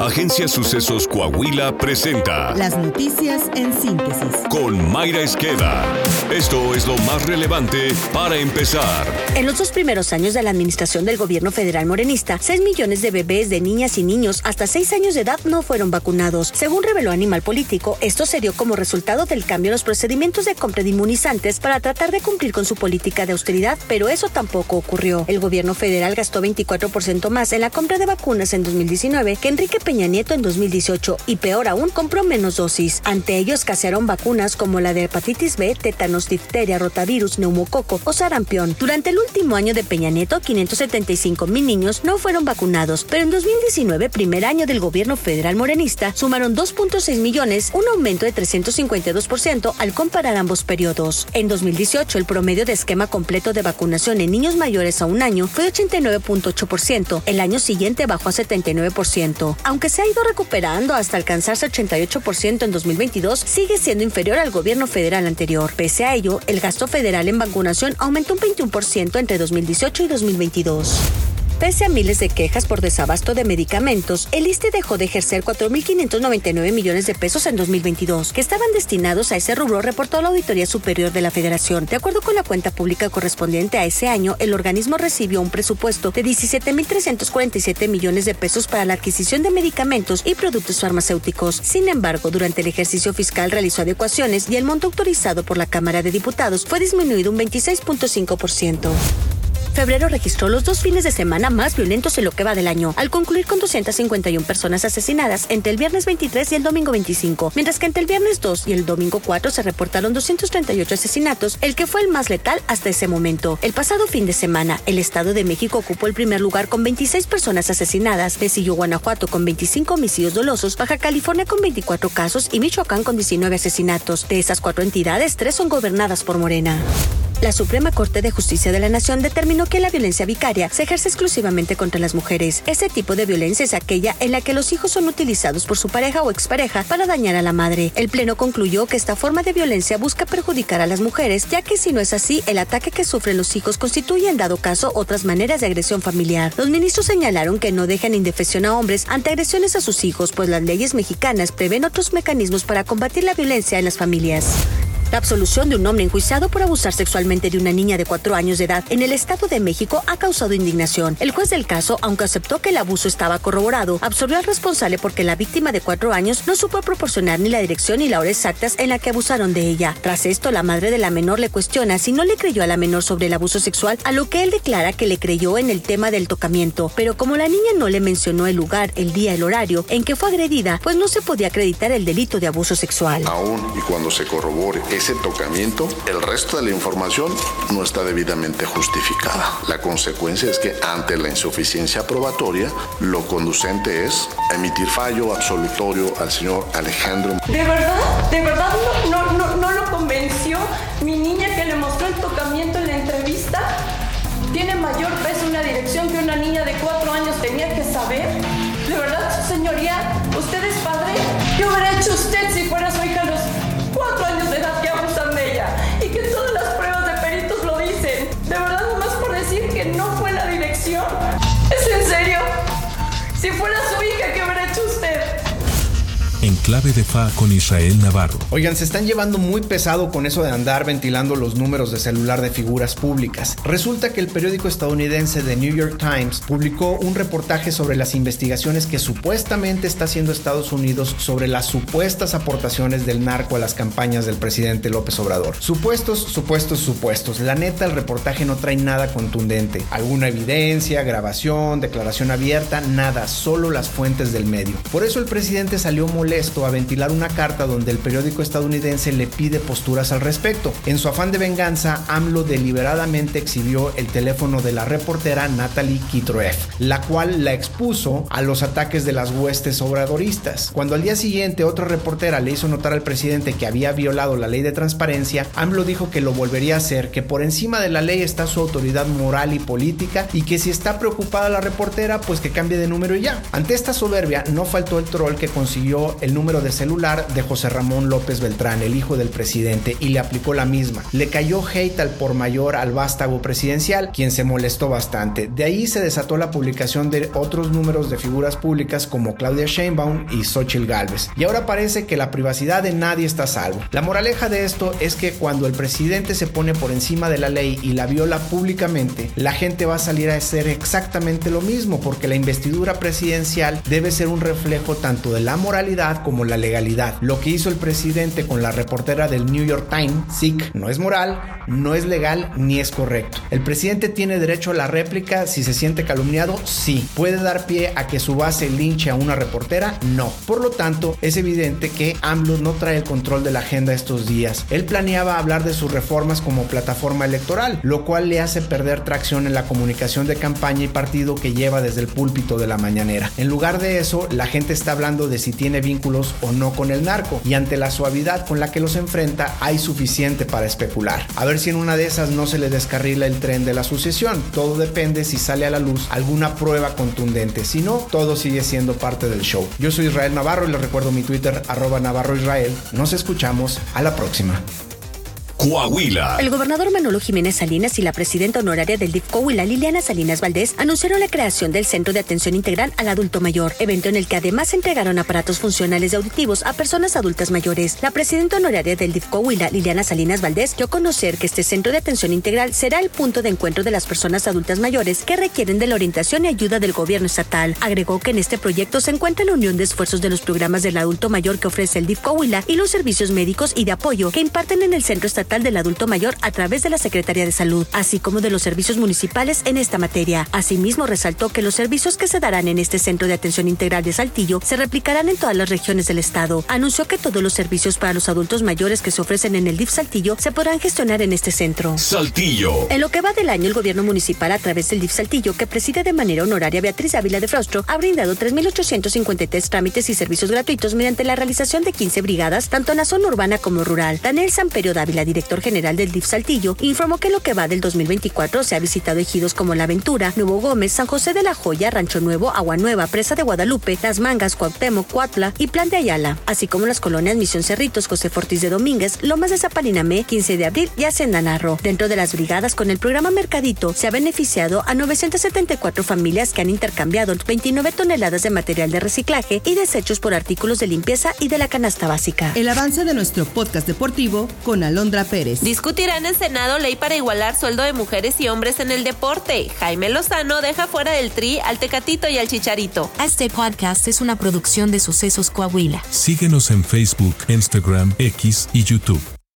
Agencia Sucesos Coahuila presenta Las noticias en síntesis. con Mayra Esqueda. Esto es lo más relevante para empezar. En los dos primeros años de la administración del gobierno federal morenista, 6 millones de bebés, de niñas y niños hasta 6 años de edad no fueron vacunados. Según reveló Animal Político, esto se dio como resultado del cambio en los procedimientos de compra de inmunizantes para tratar de cumplir con su política de austeridad, pero eso tampoco ocurrió. El gobierno federal gastó 24% más en la compra de vacunas en 2019 que Enrique Peña Nieto en 2018 y peor aún, compró menos dosis. Ante ello escasearon vacunas como la de hepatitis B, tétanos, difteria, rotavirus, neumococo o sarampión. Durante el último año de Peña Nieto, 575 mil niños no fueron vacunados, pero en 2019, primer año del gobierno federal morenista, sumaron 2.6 millones, un aumento de 352% al comparar ambos periodos. En 2018, el promedio de esquema completo de vacunación en niños mayores a un año fue 89.8%. El año siguiente bajó a 79%. Aunque se ha ido recuperando hasta alcanzarse 88% en 2022, sigue siendo inferior al gobierno federal anterior. Pese a ello, el gasto federal en vacunación aumentó un 21% entre 2018 y 2022. Pese a miles de quejas por desabasto de medicamentos, el ISTE dejó de ejercer 4.599 millones de pesos en 2022, que estaban destinados a ese rubro, reportó la Auditoría Superior de la Federación. De acuerdo con la cuenta pública correspondiente a ese año, el organismo recibió un presupuesto de 17.347 millones de pesos para la adquisición de medicamentos y productos farmacéuticos. Sin embargo, durante el ejercicio fiscal realizó adecuaciones y el monto autorizado por la Cámara de Diputados fue disminuido un 26.5%. Febrero registró los dos fines de semana más violentos en lo que va del año, al concluir con 251 personas asesinadas entre el viernes 23 y el domingo 25, mientras que entre el viernes 2 y el domingo 4 se reportaron 238 asesinatos, el que fue el más letal hasta ese momento. El pasado fin de semana, el Estado de México ocupó el primer lugar con 26 personas asesinadas, le siguió Guanajuato con 25 homicidios dolosos, Baja California con 24 casos y Michoacán con 19 asesinatos. De esas cuatro entidades, tres son gobernadas por Morena. La Suprema Corte de Justicia de la Nación determinó que la violencia vicaria se ejerce exclusivamente contra las mujeres. Ese tipo de violencia es aquella en la que los hijos son utilizados por su pareja o expareja para dañar a la madre. El Pleno concluyó que esta forma de violencia busca perjudicar a las mujeres, ya que si no es así, el ataque que sufren los hijos constituye en dado caso otras maneras de agresión familiar. Los ministros señalaron que no dejan indefensión a hombres ante agresiones a sus hijos, pues las leyes mexicanas prevén otros mecanismos para combatir la violencia en las familias. La absolución de un hombre enjuiciado por abusar sexualmente de una niña de cuatro años de edad en el Estado de México ha causado indignación. El juez del caso, aunque aceptó que el abuso estaba corroborado, absolvió al responsable porque la víctima de cuatro años no supo proporcionar ni la dirección ni la hora exactas en la que abusaron de ella. Tras esto, la madre de la menor le cuestiona si no le creyó a la menor sobre el abuso sexual, a lo que él declara que le creyó en el tema del tocamiento. Pero como la niña no le mencionó el lugar, el día, el horario en que fue agredida, pues no se podía acreditar el delito de abuso sexual. Aún y cuando se corrobore ese tocamiento, el resto de la información no está debidamente justificada. La consecuencia es que ante la insuficiencia probatoria, lo conducente es emitir fallo absolutorio al señor Alejandro. ¿De verdad? ¿De verdad no, no, no, lo convenció mi niña que le mostró el tocamiento en la entrevista? ¿Tiene mayor peso una dirección que una niña de cuatro años tenía que saber? ¿De verdad, señoría? ¿Usted es padre? ¿Qué hubiera hecho usted ¿Es en serio? Si fuera su hija, En clave de FA con Israel Navarro. Oigan, se están llevando muy pesado con eso de andar ventilando los números de celular de figuras públicas. Resulta que el periódico estadounidense The New York Times publicó un reportaje sobre las investigaciones que supuestamente está haciendo Estados Unidos sobre las supuestas aportaciones del narco a las campañas del presidente López Obrador. Supuestos, supuestos, supuestos. La neta, el reportaje no trae nada contundente. Alguna evidencia, grabación, declaración abierta, nada, solo las fuentes del medio. Por eso el presidente salió molesto a ventilar una carta donde el periódico estadounidense le pide posturas al respecto. En su afán de venganza, AMLO deliberadamente exhibió el teléfono de la reportera Natalie Kitroev, la cual la expuso a los ataques de las huestes obradoristas. Cuando al día siguiente otra reportera le hizo notar al presidente que había violado la ley de transparencia, AMLO dijo que lo volvería a hacer, que por encima de la ley está su autoridad moral y política y que si está preocupada la reportera, pues que cambie de número y ya. Ante esta soberbia, no faltó el troll que consiguió el número de celular de José Ramón López Beltrán, el hijo del presidente, y le aplicó la misma. Le cayó hate al por mayor al vástago presidencial, quien se molestó bastante. De ahí se desató la publicación de otros números de figuras públicas como Claudia Sheinbaum y Xochitl Galvez. Y ahora parece que la privacidad de nadie está salvo. La moraleja de esto es que cuando el presidente se pone por encima de la ley y la viola públicamente, la gente va a salir a hacer exactamente lo mismo, porque la investidura presidencial debe ser un reflejo tanto de la moralidad como la legalidad. Lo que hizo el presidente con la reportera del New York Times, SIC, no es moral, no es legal ni es correcto. El presidente tiene derecho a la réplica si se siente calumniado, sí. ¿Puede dar pie a que su base linche a una reportera? No. Por lo tanto, es evidente que AMLO no trae el control de la agenda estos días. Él planeaba hablar de sus reformas como plataforma electoral, lo cual le hace perder tracción en la comunicación de campaña y partido que lleva desde el púlpito de la mañanera. En lugar de eso, la gente está hablando de si tiene o no con el narco, y ante la suavidad con la que los enfrenta, hay suficiente para especular. A ver si en una de esas no se le descarrila el tren de la sucesión. Todo depende si sale a la luz alguna prueba contundente. Si no, todo sigue siendo parte del show. Yo soy Israel Navarro y les recuerdo mi Twitter, arroba Navarro Israel. Nos escuchamos. A la próxima. El gobernador Manolo Jiménez Salinas y la presidenta honoraria del DIF Coahuila, Liliana Salinas Valdés, anunciaron la creación del Centro de Atención Integral al Adulto Mayor, evento en el que además entregaron aparatos funcionales y auditivos a personas adultas mayores. La presidenta honoraria del DIF Coahuila, Liliana Salinas Valdés, dio a conocer que este Centro de Atención Integral será el punto de encuentro de las personas adultas mayores que requieren de la orientación y ayuda del gobierno estatal. Agregó que en este proyecto se encuentra la unión de esfuerzos de los programas del adulto mayor que ofrece el DIF Coahuila y los servicios médicos y de apoyo que imparten en el Centro Estatal del Adulto Mayor a través de la Secretaría de Salud, así como de los servicios municipales en esta materia. Asimismo, resaltó que los servicios que se darán en este Centro de Atención Integral de Saltillo se replicarán en todas las regiones del estado. Anunció que todos los servicios para los adultos mayores que se ofrecen en el DIF Saltillo se podrán gestionar en este centro. Saltillo. En lo que va del año, el gobierno municipal, a través del DIF Saltillo, que preside de manera honoraria Beatriz Ávila de Frostro, ha brindado 3.853 trámites y servicios gratuitos mediante la realización de 15 brigadas, tanto en la zona urbana como rural. Daniel Samperio Dávila, director general del DIF Saltillo, informó que lo que va del 2024 se ha visitado ejidos como La Aventura, Nuevo Gómez, San José de la Joya, Rancho Nuevo, Agua Nueva, Presa de Guadalupe, Las Mangas, Cuauhtémoc, Cuatla y Plan de Ayala, así como las colonias Misión Cerritos, José Fortis de Domínguez, Lomas de Zapalinamé, 15 de abril y Hacienda Narro. Dentro de las brigadas con el programa Mercadito se ha beneficiado a 974 familias que han intercambiado 29 toneladas de material de reciclaje y desechos por artículos de limpieza y de la canasta básica. El avance de nuestro podcast deportivo con Alondra Pérez. Discutirán en Senado ley para igualar sueldo de mujeres y hombres en el deporte. Jaime Lozano deja fuera del tri al Tecatito y al Chicharito. Este podcast es una producción de Sucesos Coahuila. Síguenos en Facebook, Instagram, X y YouTube.